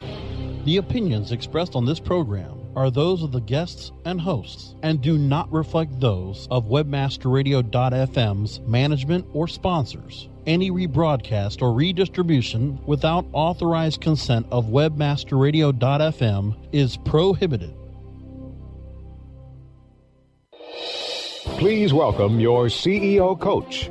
The opinions expressed on this program are those of the guests and hosts and do not reflect those of webmasterradio.fm's management or sponsors. Any rebroadcast or redistribution without authorized consent of webmasterradio.fm is prohibited. Please welcome your CEO coach.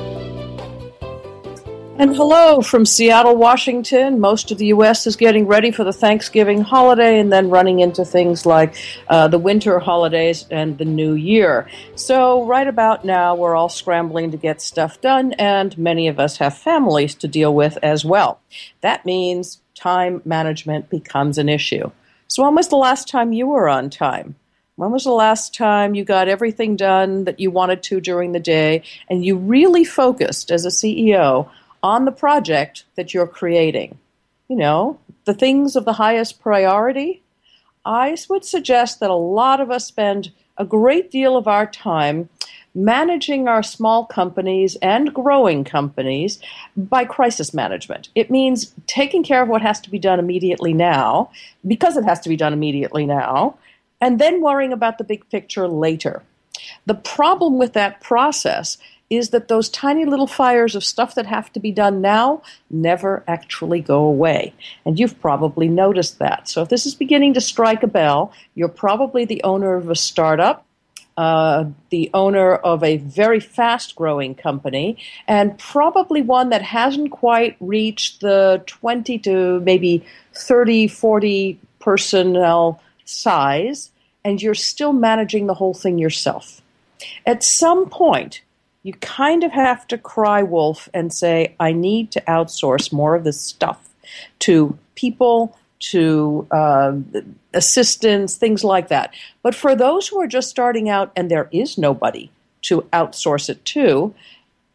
And hello from Seattle, Washington. Most of the U.S. is getting ready for the Thanksgiving holiday and then running into things like uh, the winter holidays and the new year. So, right about now, we're all scrambling to get stuff done, and many of us have families to deal with as well. That means time management becomes an issue. So, when was the last time you were on time? When was the last time you got everything done that you wanted to during the day and you really focused as a CEO on the project that you're creating. You know, the things of the highest priority. I would suggest that a lot of us spend a great deal of our time managing our small companies and growing companies by crisis management. It means taking care of what has to be done immediately now, because it has to be done immediately now, and then worrying about the big picture later. The problem with that process is that those tiny little fires of stuff that have to be done now never actually go away. And you've probably noticed that. So if this is beginning to strike a bell, you're probably the owner of a startup. Uh, the owner of a very fast growing company, and probably one that hasn't quite reached the 20 to maybe 30, 40 personnel size, and you're still managing the whole thing yourself. At some point, you kind of have to cry wolf and say, I need to outsource more of this stuff to people, to uh, assistants, things like that. But for those who are just starting out and there is nobody to outsource it to,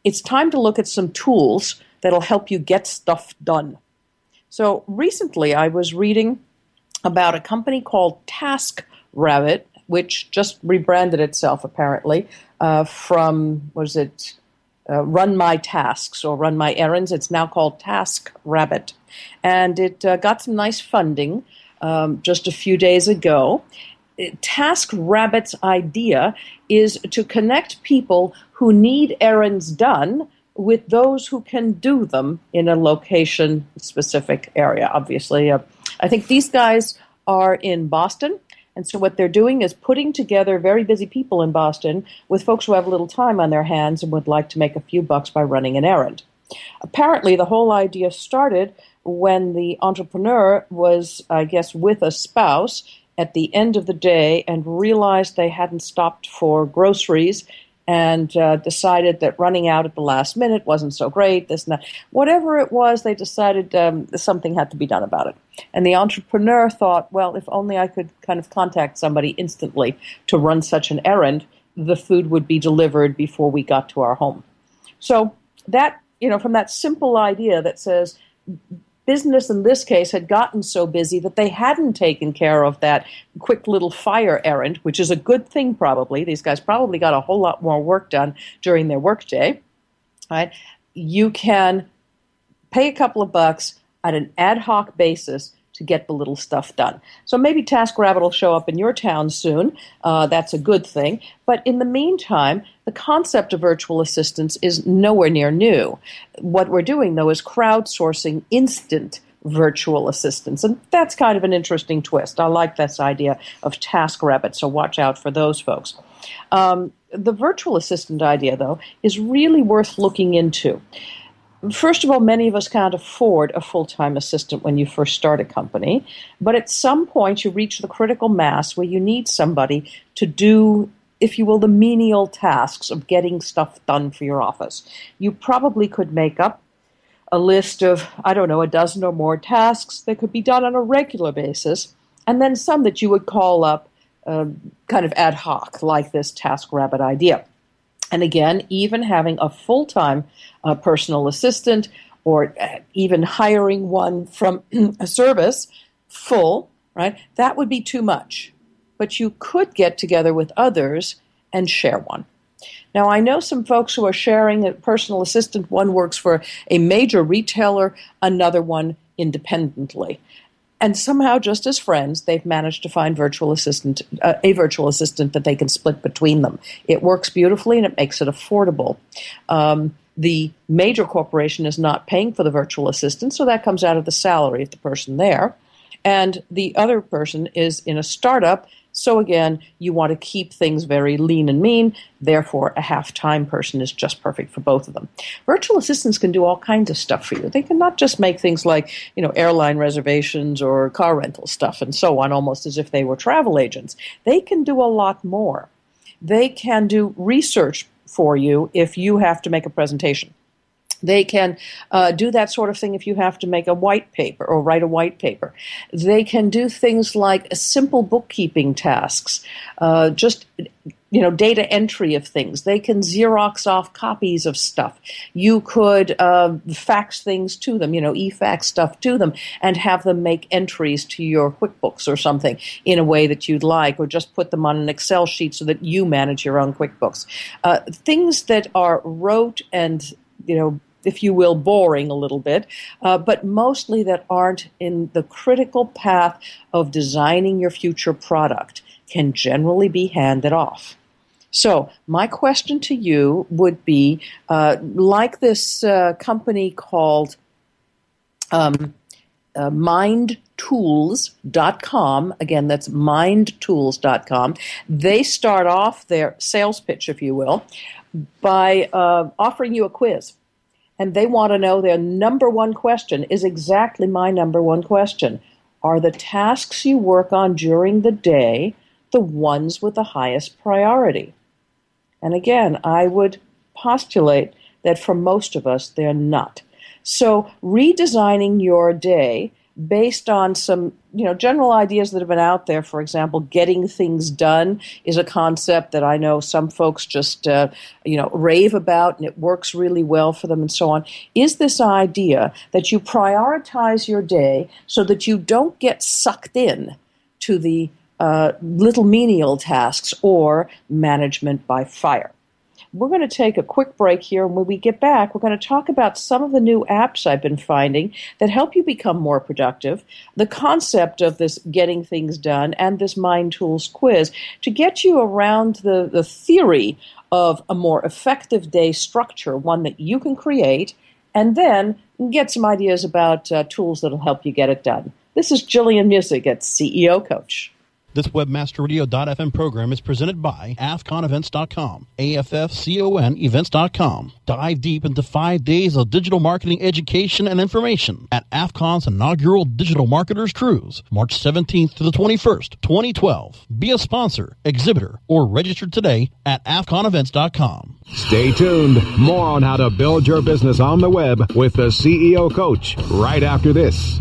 it's time to look at some tools that'll help you get stuff done. So recently I was reading about a company called TaskRabbit, which just rebranded itself apparently uh, from was it uh, Run My Tasks or Run My Errands. It's now called Task Rabbit, and it uh, got some nice funding um, just a few days ago. Task Rabbit's idea is to connect people who need errands done with those who can do them in a location specific area. Obviously, uh, I think these guys are in Boston and so what they're doing is putting together very busy people in Boston with folks who have a little time on their hands and would like to make a few bucks by running an errand. Apparently, the whole idea started when the entrepreneur was, I guess, with a spouse at the end of the day and realized they hadn't stopped for groceries and uh, decided that running out at the last minute wasn't so great. This and that, whatever it was, they decided um, something had to be done about it. And the entrepreneur thought, well, if only I could kind of contact somebody instantly to run such an errand, the food would be delivered before we got to our home. So that you know, from that simple idea that says business in this case had gotten so busy that they hadn't taken care of that quick little fire errand, which is a good thing probably. These guys probably got a whole lot more work done during their workday. Right? You can pay a couple of bucks at an ad hoc basis to get the little stuff done. So maybe TaskRabbit will show up in your town soon. Uh, that's a good thing. But in the meantime, the concept of virtual assistants is nowhere near new. What we're doing, though, is crowdsourcing instant virtual assistants. And that's kind of an interesting twist. I like this idea of TaskRabbit, so watch out for those folks. Um, the virtual assistant idea, though, is really worth looking into. First of all, many of us can't afford a full time assistant when you first start a company, but at some point you reach the critical mass where you need somebody to do if you will, the menial tasks of getting stuff done for your office. You probably could make up a list of, I don't know, a dozen or more tasks that could be done on a regular basis, and then some that you would call up uh, kind of ad hoc, like this task rabbit idea. And again, even having a full time uh, personal assistant or uh, even hiring one from a service full, right, that would be too much. But you could get together with others and share one. Now, I know some folks who are sharing a personal assistant. One works for a major retailer, another one independently and somehow just as friends they've managed to find virtual assistant uh, a virtual assistant that they can split between them. It works beautifully and it makes it affordable. Um, the major corporation is not paying for the virtual assistant so that comes out of the salary of the person there. And the other person is in a startup so again, you want to keep things very lean and mean. Therefore, a half-time person is just perfect for both of them. Virtual assistants can do all kinds of stuff for you. They can not just make things like, you know, airline reservations or car rental stuff and so on, almost as if they were travel agents. They can do a lot more. They can do research for you if you have to make a presentation. They can uh, do that sort of thing if you have to make a white paper or write a white paper. They can do things like simple bookkeeping tasks, uh, just you know data entry of things. They can Xerox off copies of stuff. You could uh, fax things to them, you know, e-fax stuff to them, and have them make entries to your QuickBooks or something in a way that you'd like, or just put them on an Excel sheet so that you manage your own QuickBooks. Uh, things that are rote and you know if you will, boring a little bit, uh, but mostly that aren't in the critical path of designing your future product can generally be handed off. So, my question to you would be uh, like this uh, company called um, uh, mindtools.com. Again, that's mindtools.com. They start off their sales pitch, if you will, by uh, offering you a quiz and they want to know their number one question is exactly my number one question. Are the tasks you work on during the day the ones with the highest priority? And again, I would postulate that for most of us, they're not. So, redesigning your day based on some you know general ideas that have been out there. For example getting things done is a concept that i know some folks just uh, you know rave about and it works really well for them and so on. Is this idea that you prioritize your day so that you don't get sucked in to the uh, little menial tasks or management by fire we're going to take a quick break here, and when we get back, we're going to talk about some of the new apps I've been finding that help you become more productive, the concept of this getting things done, and this Mind Tools quiz to get you around the, the theory of a more effective day structure, one that you can create, and then get some ideas about uh, tools that will help you get it done. This is Jillian Muessig at CEO Coach. This webmasterradio.fm program is presented by AFFCONEvents.com, A-F-F-C-O-N events.com. Dive deep into five days of digital marketing education and information at AFFCON's inaugural Digital Marketers Cruise, March 17th to the 21st, 2012. Be a sponsor, exhibitor, or register today at AFFCONEvents.com. Stay tuned. More on how to build your business on the web with the CEO Coach right after this.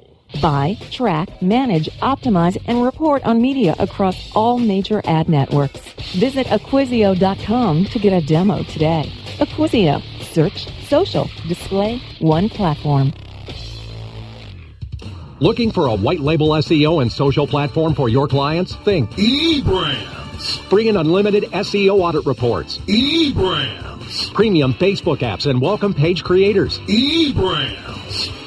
Buy, track, manage, optimize, and report on media across all major ad networks. Visit Acquisio.com to get a demo today. Acquisio. Search, social, display, one platform. Looking for a white label SEO and social platform for your clients? Think eBrandz. Free and unlimited SEO audit reports. eBrandz. Premium Facebook apps and welcome page creators. eBrandz.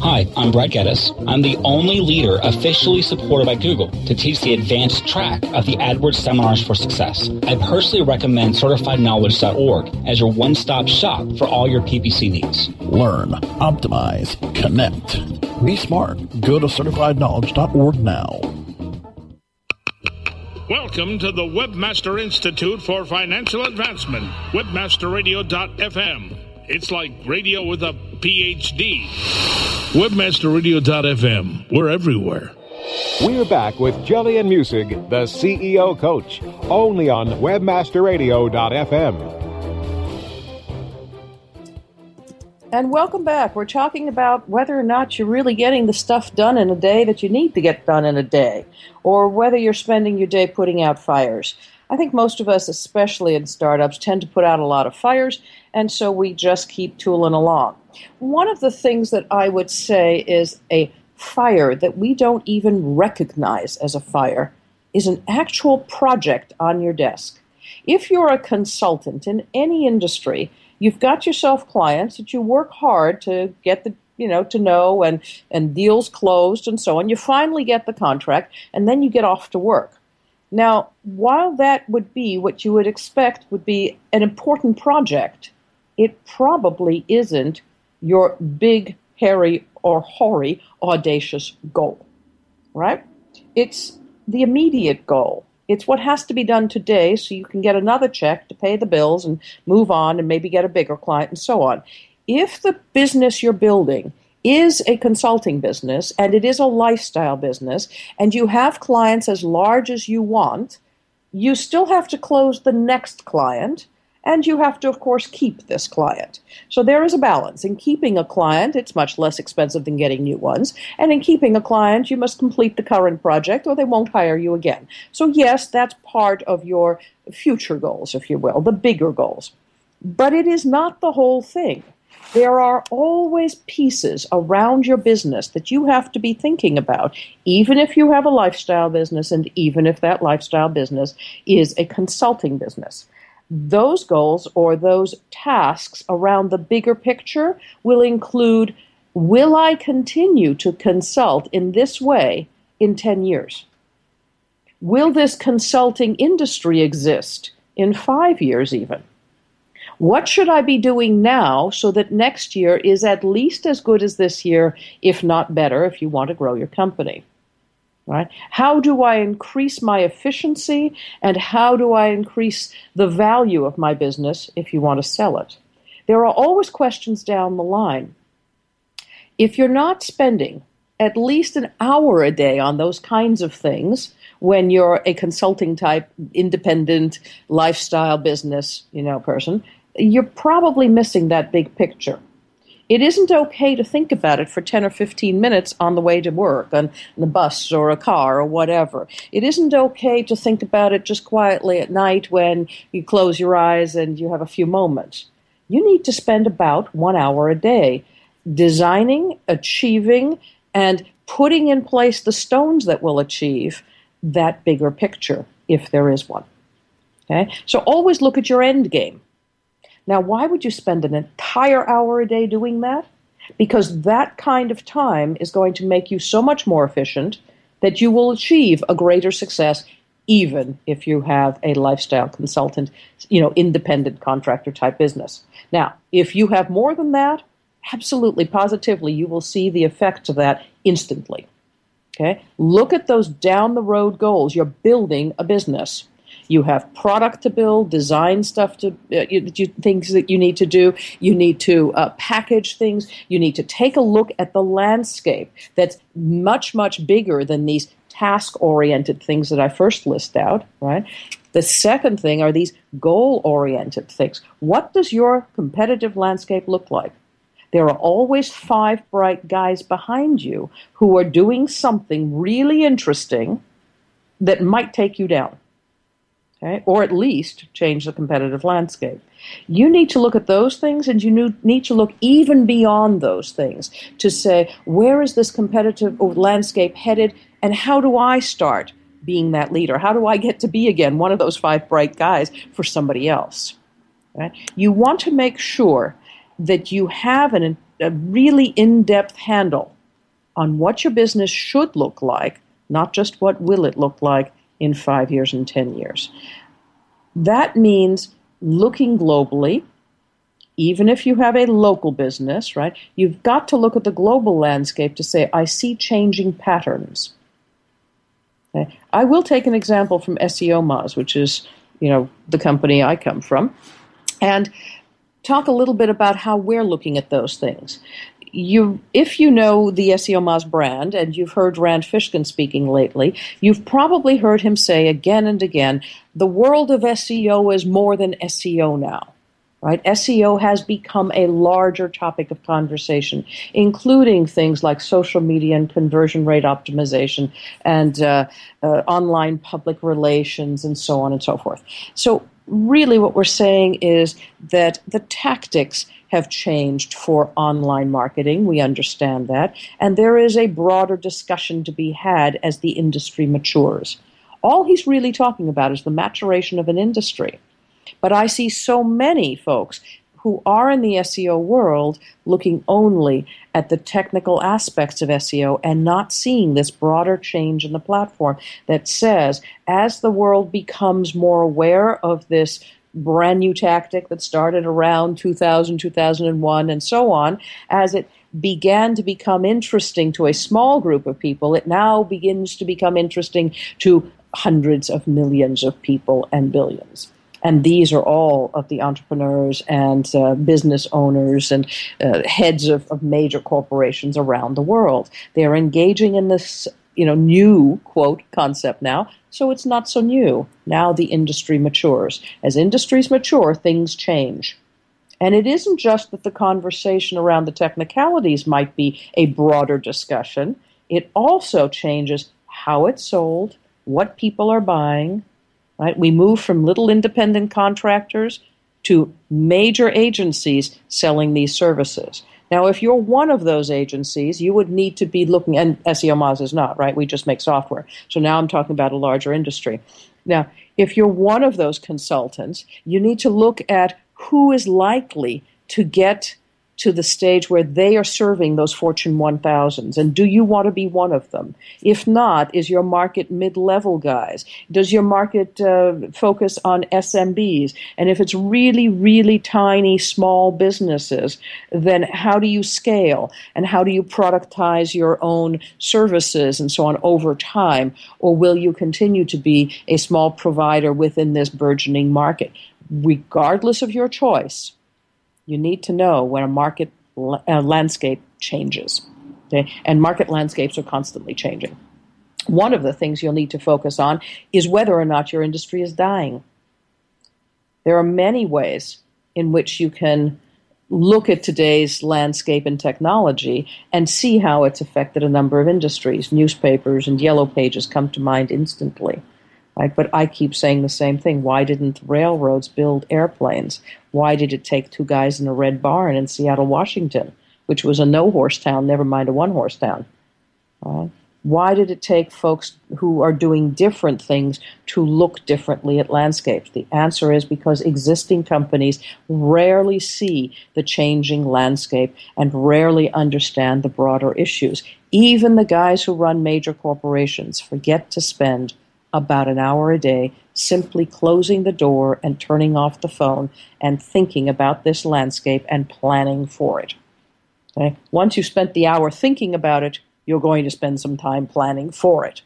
Hi, I'm Brad Geddes. I'm the only leader officially supported by Google to teach the advanced track of the AdWords Seminars for Success. I personally recommend CertifiedKnowledge.org as your one-stop shop for all your PPC needs. Learn, optimize, connect. Be smart. Go to CertifiedKnowledge.org now. Welcome to the Webmaster Institute for Financial Advancement, webmasterradio.fm. It's like radio with a PhD. Webmasterradio.fm. We're everywhere. We're back with Jillian Muessig, the CEO coach, only on webmasterradio.fm. And welcome back. We're talking about whether or not you're really getting the stuff done in a day that you need to get done in a day, or whether you're spending your day putting out fires. I think most of us, especially in startups, tend to put out a lot of fires, and so we just keep tooling along. One of the things that I would say is a fire that we don't even recognize as a fire is an actual project on your desk. If you're a consultant in any industry, you've got yourself clients that you work hard to get the you know to know and and deals closed and so on you finally get the contract and then you get off to work now while that would be what you would expect would be an important project it probably isn't your big hairy or hoary audacious goal right it's the immediate goal it's what has to be done today so you can get another check to pay the bills and move on and maybe get a bigger client and so on. If the business you're building is a consulting business and it is a lifestyle business and you have clients as large as you want, you still have to close the next client and you have to, of course, keep this client. So there is a balance. In keeping a client, it's much less expensive than getting new ones. And in keeping a client, you must complete the current project or they won't hire you again. So, yes, that's part of your future goals, if you will, the bigger goals. But it is not the whole thing. There are always pieces around your business that you have to be thinking about, even if you have a lifestyle business and even if that lifestyle business is a consulting business those goals or those tasks around the bigger picture will include will I continue to consult in this way in 10 years? Will this consulting industry exist in five years, even? What should I be doing now so that next year is at least as good as this year, if not better, if you want to grow your company? Right? How do I increase my efficiency and how do I increase the value of my business if you want to sell it? There are always questions down the line. If you're not spending at least an hour a day on those kinds of things when you're a consulting type independent lifestyle business, you know, person, you're probably missing that big picture. It isn't okay to think about it for 10 or 15 minutes on the way to work, on the bus or a car or whatever. It isn't okay to think about it just quietly at night when you close your eyes and you have a few moments. You need to spend about one hour a day designing, achieving, and putting in place the stones that will achieve that bigger picture, if there is one. Okay? So always look at your end game. Now, why would you spend an entire hour a day doing that? Because that kind of time is going to make you so much more efficient that you will achieve a greater success even if you have a lifestyle consultant, you know, independent contractor type business. Now, if you have more than that, absolutely, positively, you will see the effects of that instantly. Okay? Look at those down the road goals. You're building a business. You have product to build, design stuff to uh, you, things that you need to do. You need to uh, package things. You need to take a look at the landscape that's much much bigger than these task oriented things that I first list out. Right. The second thing are these goal oriented things. What does your competitive landscape look like? There are always five bright guys behind you who are doing something really interesting that might take you down okay? or at least change the competitive landscape. You need to look at those things and you need to look even beyond those things to say, where is this competitive uh, landscape headed and how do I start being that leader? How do I get to be again one of those five bright guys for somebody else? Right? You want to make sure that you have an, a really in depth handle on what your business should look like, not just what will it look like in five years and 10 years. That means looking globally, even if you have a local business, right? You've got to look at the global landscape to say, I see changing patterns. Okay? I will take an example from SEO Moz, which is, you know, the company I come from, and talk a little bit about how we're looking at those things you, if you know the SEO Moz brand and you've heard Rand Fishkin speaking lately, you've probably heard him say again and again, the world of SEO is more than SEO now. Right? SEO has become a larger topic of conversation, including things like social media and conversion rate optimization and uh, uh, online public relations and so on and so forth. So, really, what we're saying is that the tactics have changed for online marketing. We understand that. And there is a broader discussion to be had as the industry matures. All he's really talking about is the maturation of an industry. But I see so many folks who are in the SEO world looking only at the technical aspects of SEO and not seeing this broader change in the platform that says as the world becomes more aware of this brand new tactic that started around 2000, 2001, and so on, as it began to become interesting to a small group of people, it now begins to become interesting to hundreds of millions of people and billions. And these are all of the entrepreneurs and uh, business owners and uh, heads of, of major corporations around the world. They are engaging in this you know, new quote concept now. So it's not so new. Now the industry matures. As industries mature, things change. And it isn't just that the conversation around the technicalities might be a broader discussion. It also changes how it's sold, what people are buying. Right? We move from little independent contractors to major agencies selling these services. Now, if you're one of those agencies, you would need to be looking, and SEO Moz is not, right? We just make software. So now I'm talking about a larger industry. Now, if you're one of those consultants, you need to look at who is likely to get to the stage where they are serving those Fortune 1000s? And do you want to be one of them? If not, is your market mid level guys? Does your market uh, focus on SMBs? And if it's really, really tiny, small businesses, then how do you scale? And how do you productize your own services and so on over time? Or will you continue to be a small provider within this burgeoning market? Regardless of your choice, you need to know when a market uh, landscape changes. Okay? And market landscapes are constantly changing. One of the things you'll need to focus on is whether or not your industry is dying. There are many ways in which you can look at today's landscape and technology and see how it's affected a number of industries. Newspapers and yellow pages come to mind instantly. Right? But I keep saying the same thing. Why didn't railroads build airplanes? Why did it take two guys in a red barn in Seattle, Washington, which was a no horse town, never mind a one horse town? Why did it take folks who are doing different things to look differently at landscapes? The answer is because existing companies rarely see the changing landscape and rarely understand the broader issues. Even the guys who run major corporations forget to spend about an hour a day simply closing the door and turning off the phone and thinking about this landscape and planning for it. Okay? Once you've spent the hour thinking about it, you're going to spend some time planning for it.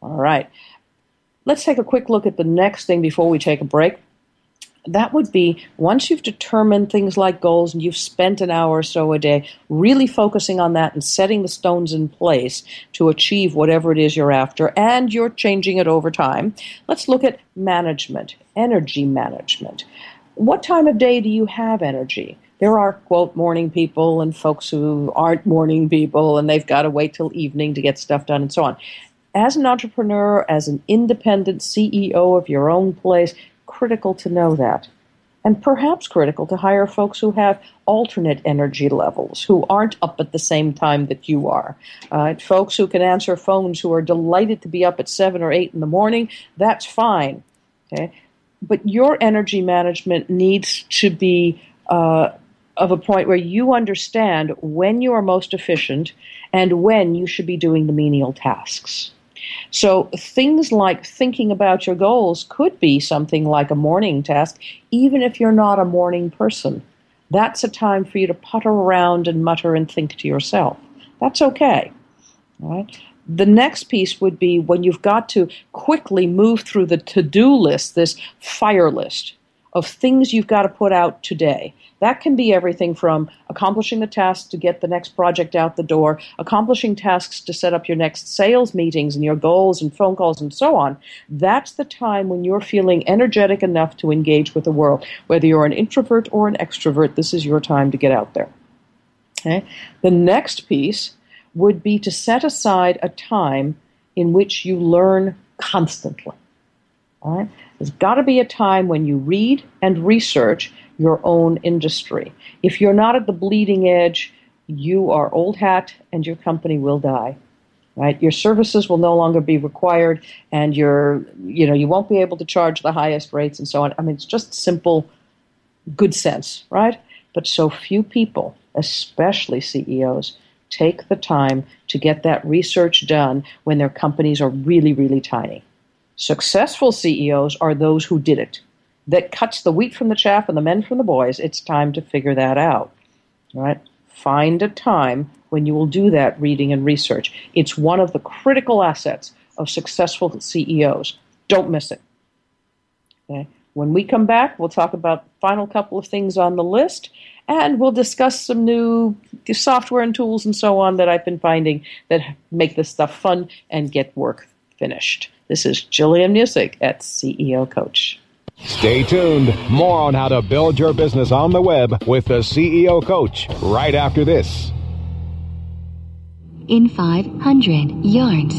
All right. Let's take a quick look at the next thing before we take a break that would be once you've determined things like goals and you've spent an hour or so a day really focusing on that and setting the stones in place to achieve whatever it is you're after, and you're changing it over time, let's look at management, energy management. What time of day do you have energy? There are, quote, morning people and folks who aren't morning people and they've got to wait till evening to get stuff done and so on as an entrepreneur, as an independent CEO of your own place, critical to know that. And perhaps critical to hire folks who have alternate energy levels, who aren't up at the same time that you are. Uh, folks who can answer phones, who are delighted to be up at 7 or 8 in the morning, that's fine. Okay? But your energy management needs to be uh, of a point where you understand when you are most efficient and when you should be doing the menial tasks. So things like thinking about your goals could be something like a morning task, even if you're not a morning person. That's a time for you to putter around and mutter and think to yourself. That's okay. All right? The next piece would be when you've got to quickly move through the to do list, this fire list of things you've got to put out today. That can be everything from accomplishing the task to get the next project out the door, accomplishing tasks to set up your next sales meetings and your goals and phone calls and so on. That's the time when you're feeling energetic enough to engage with the world. Whether you're an introvert or an extrovert, this is your time to get out there. Okay? The next piece would be to set aside a time in which you learn constantly. All right? There's got to be a time when you read and research your own industry. If you're not at the bleeding edge, you are old hat and your company will die. Right? Your services will no longer be required and you're you know, you won't be able to charge the highest rates and so on. I mean it's just simple good sense, right? But so few people, especially CEOs, take the time to get that research done when their companies are really, really tiny. Successful CEOs are those who did it that cuts the wheat from the chaff and the men from the boys, it's time to figure that out. Right? Find a time when you will do that reading and research. It's one of the critical assets of successful CEOs. Don't miss it. Okay? When we come back, we'll talk about final couple of things on the list, and we'll discuss some new software and tools and so on that I've been finding that make this stuff fun and get work finished. This is Jillian Muessig at CEO Coach. Stay tuned. More on how to build your business on the web with the CEO Coach right after this. In 500 yards,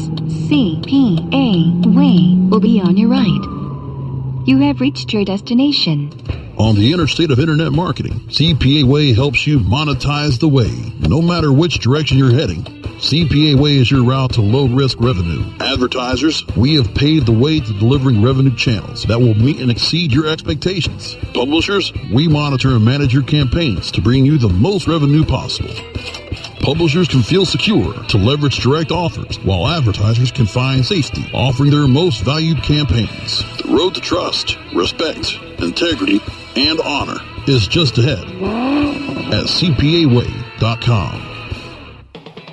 CPA Way will be on your right. You have reached your destination. On the interstate of internet marketing, CPA Way helps you monetize the way, no matter which direction you're heading. CPA Way is your route to low risk revenue. Advertisers, we have paved the way to delivering revenue channels that will meet and exceed your expectations. Publishers, we monitor and manage your campaigns to bring you the most revenue possible. Publishers can feel secure to leverage direct offers, while advertisers can find safety offering their most valued campaigns. The road to trust, respect, integrity, and honor is just ahead at cpaway.com.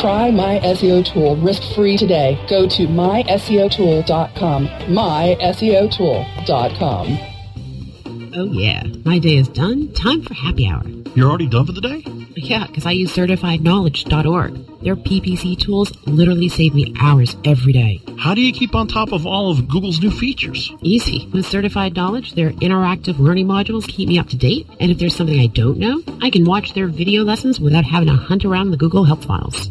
Try My SEO Tool risk-free today. Go to myseotool.com. myseotool.com. Oh yeah, my day is done. Time for happy hour. You're already done for the day? Yeah, because I use certifiedknowledge.org. Their PPC tools literally save me hours every day. How do you keep on top of all of Google's new features? Easy. With Certified Knowledge, their interactive learning modules keep me up to date. And if there's something I don't know, I can watch their video lessons without having to hunt around the Google Help files.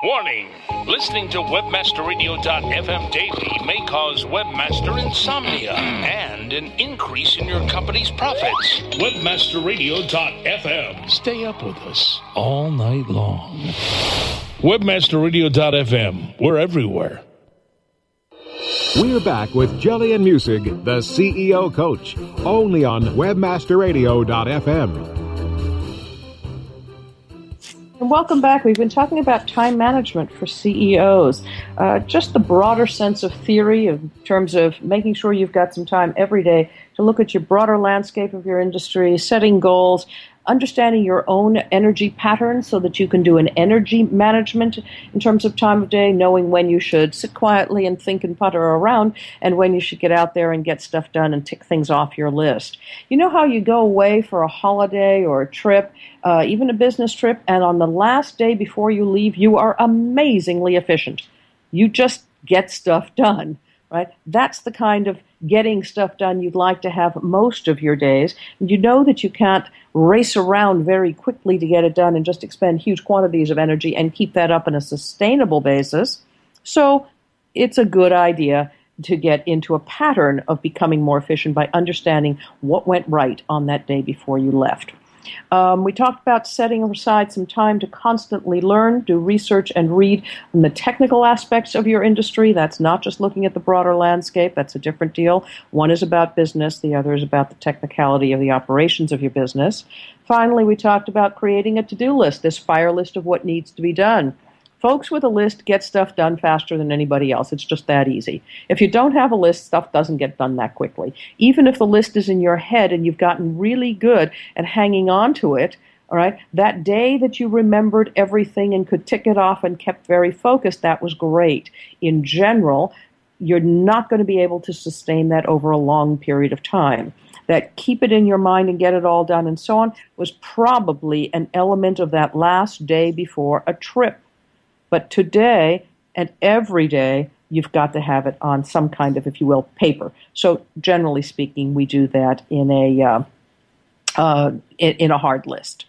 Warning! Listening to WebmasterRadio.fm daily may cause webmaster insomnia and an increase in your company's profits. WebmasterRadio.fm. Stay up with us all night long. WebmasterRadio.fm. We're everywhere. We're back with Jillian Muessig, the CEO coach, only on WebmasterRadio.fm. And welcome back. We've been talking about time management for CEOs. Uh, just the broader sense of theory in terms of making sure you've got some time every day to look at your broader landscape of your industry, setting goals, understanding your own energy patterns so that you can do an energy management in terms of time of day, knowing when you should sit quietly and think and putter around, and when you should get out there and get stuff done and tick things off your list. You know how you go away for a holiday or a trip, uh, even a business trip, and on the last day before you leave, you are amazingly efficient. You just get stuff done right? That's the kind of getting stuff done you'd like to have most of your days. You know that you can't race around very quickly to get it done and just expend huge quantities of energy and keep that up on a sustainable basis. So it's a good idea to get into a pattern of becoming more efficient by understanding what went right on that day before you left. Um, we talked about setting aside some time to constantly learn, do research, and read on the technical aspects of your industry. That's not just looking at the broader landscape, that's a different deal. One is about business, the other is about the technicality of the operations of your business. Finally, we talked about creating a to do list, this fire list of what needs to be done. Folks with a list get stuff done faster than anybody else. It's just that easy. If you don't have a list, stuff doesn't get done that quickly. Even if the list is in your head and you've gotten really good at hanging on to it, all right, that day that you remembered everything and could tick it off and kept very focused, that was great. In general, you're not going to be able to sustain that over a long period of time that keep it in your mind and get it all done and so on was probably an element of that last day before a trip. But today and every day, you've got to have it on some kind of, if you will, paper. So generally speaking, we do that in a uh, uh, in, a hard list.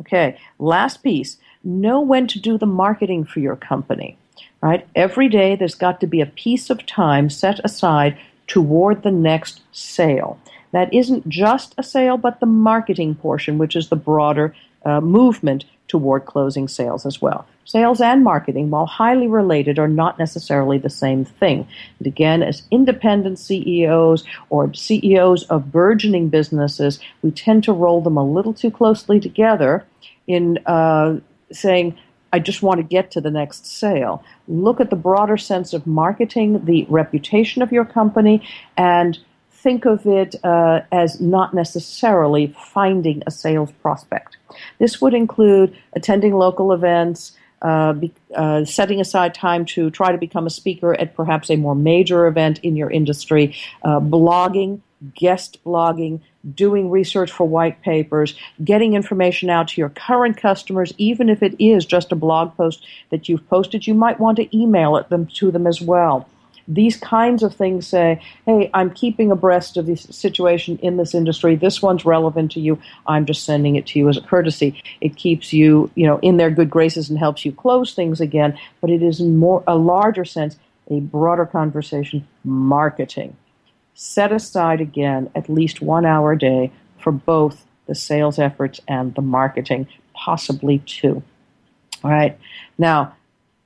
Okay, last piece: know when to do the marketing for your company. Right, every day there's got to be a piece of time set aside toward the next sale. That isn't just a sale, but the marketing portion, which is the broader uh, movement toward closing sales as well. Sales and marketing, while highly related, are not necessarily the same thing. And again, as independent CEOs or CEOs of burgeoning businesses, we tend to roll them a little too closely together in uh, saying, I just want to get to the next sale. Look at the broader sense of marketing, the reputation of your company, and think of it uh, as not necessarily finding a sales prospect. This would include attending local events, uh, be, uh, setting aside time to try to become a speaker at perhaps a more major event in your industry, uh, blogging, guest blogging, doing research for white papers, getting information out to your current customers, even if it is just a blog post that you've posted, you might want to email it them to them as well these kinds of things say, hey, I'm keeping abreast of the situation in this industry. This one's relevant to you. I'm just sending it to you as a courtesy. It keeps you, you know, in their good graces and helps you close things again, but it is more a larger sense, a broader conversation, marketing. Set aside again at least one hour a day for both the sales efforts and the marketing, possibly two. All right. Now,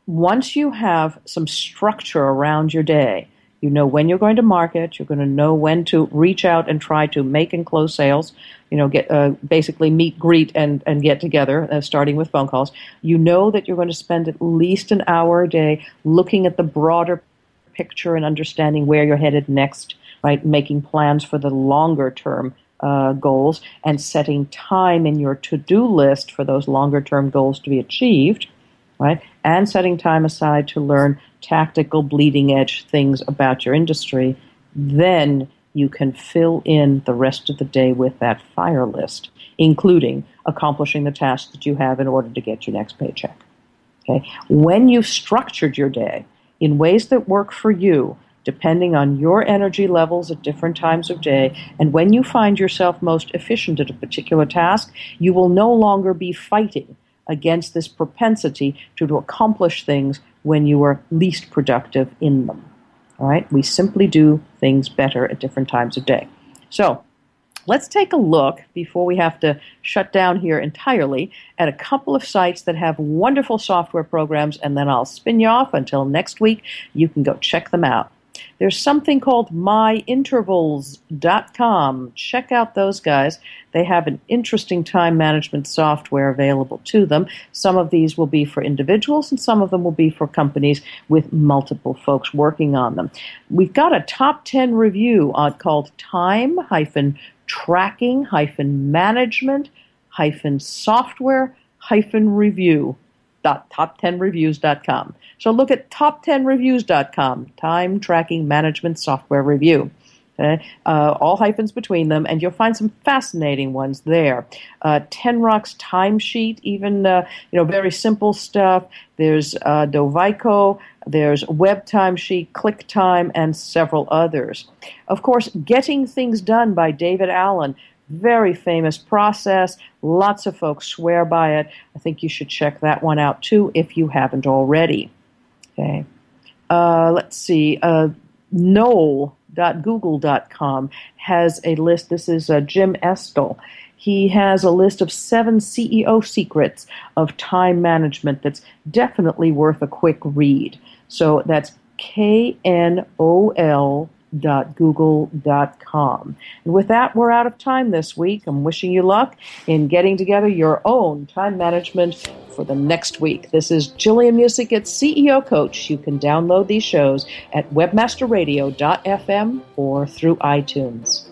once you have some structure around your day, you know when you're going to market. You're going to know when to reach out and try to make and close sales. You know, get uh, basically meet, greet, and and get together, uh, starting with phone calls. You know that you're going to spend at least an hour a day looking at the broader picture and understanding where you're headed next. Right, making plans for the longer term uh, goals and setting time in your to-do list for those longer term goals to be achieved right? And setting time aside to learn tactical, bleeding edge things about your industry, then you can fill in the rest of the day with that fire list. including accomplishing the tasks that you have in order to get your next paycheck. Okay? When you've structured your day in ways that work for you, depending on your energy levels at different times of day, and when you find yourself most efficient at a particular task, you will no longer be fighting against this propensity to, to accomplish things when you are least productive in them. All right? We simply do things better at different times of day. So, let's take a look before we have to shut down here entirely at a couple of sites that have wonderful software programs, and then I'll spin you off until next week. You can go check them out. There's something called myintervals.com. Check out those guys. They have an interesting time management software available to them. Some of these will be for individuals and some of them will be for companies with multiple folks working on them. We've got a top 10 review on, called time hyphen tracking hyphen management hyphen software hyphen review dot top10reviews.com. So look at top10reviews.com, time tracking management software review. Okay? Uh, all hyphens between them, and you'll find some fascinating ones there. Uh, Tenrox timesheet, even uh, you know very simple stuff. There's uh, Dovico, there's Web Timesheet, ClickTime, and several others. Of course, Getting Things Done by David Allen. Very famous process. Lots of folks swear by it. I think you should check that one out too if you haven't already. Okay. Uh, let's see. Uh, Knol.google.com has a list. This is uh, Jim Estill. He has a list of seven CEO secrets of time management that's definitely worth a quick read. So that's K N O L www.google.com. And with that, we're out of time this week. I'm wishing you luck in getting together your own time management for the next week. This is Jillian Muessig at CEO Coach. You can download these shows at webmasterradio.fm or through iTunes.